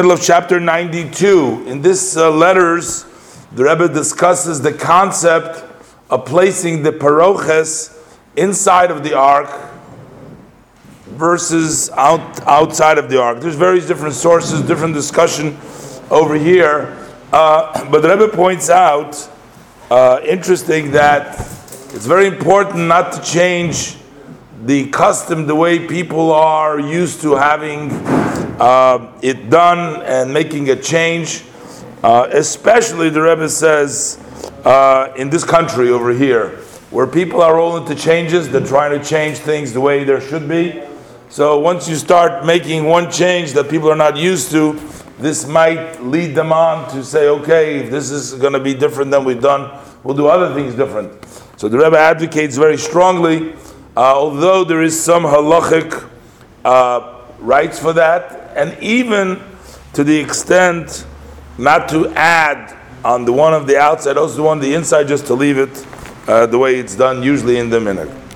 middle of chapter 92. In this uh, letters, the Rebbe discusses the concept of placing the paroches inside of the ark versus out, outside of the ark. There's various different sources, different discussion over here. Uh, but the Rebbe points out, uh, interesting, that it's very important not to change the custom, the way people are used to having uh, it done and making a change. Uh, especially, the Rebbe says, uh, in this country over here, where people are all into changes, they're trying to change things the way there should be. So once you start making one change that people are not used to, this might lead them on to say, okay, if this is going to be different than we've done, we'll do other things different. So the Rebbe advocates very strongly, although there is some halachic uh, rights for that, and even to the extent not to add on the one of the outside, also the one on the inside, just to leave it uh, the way it's done usually in the minute.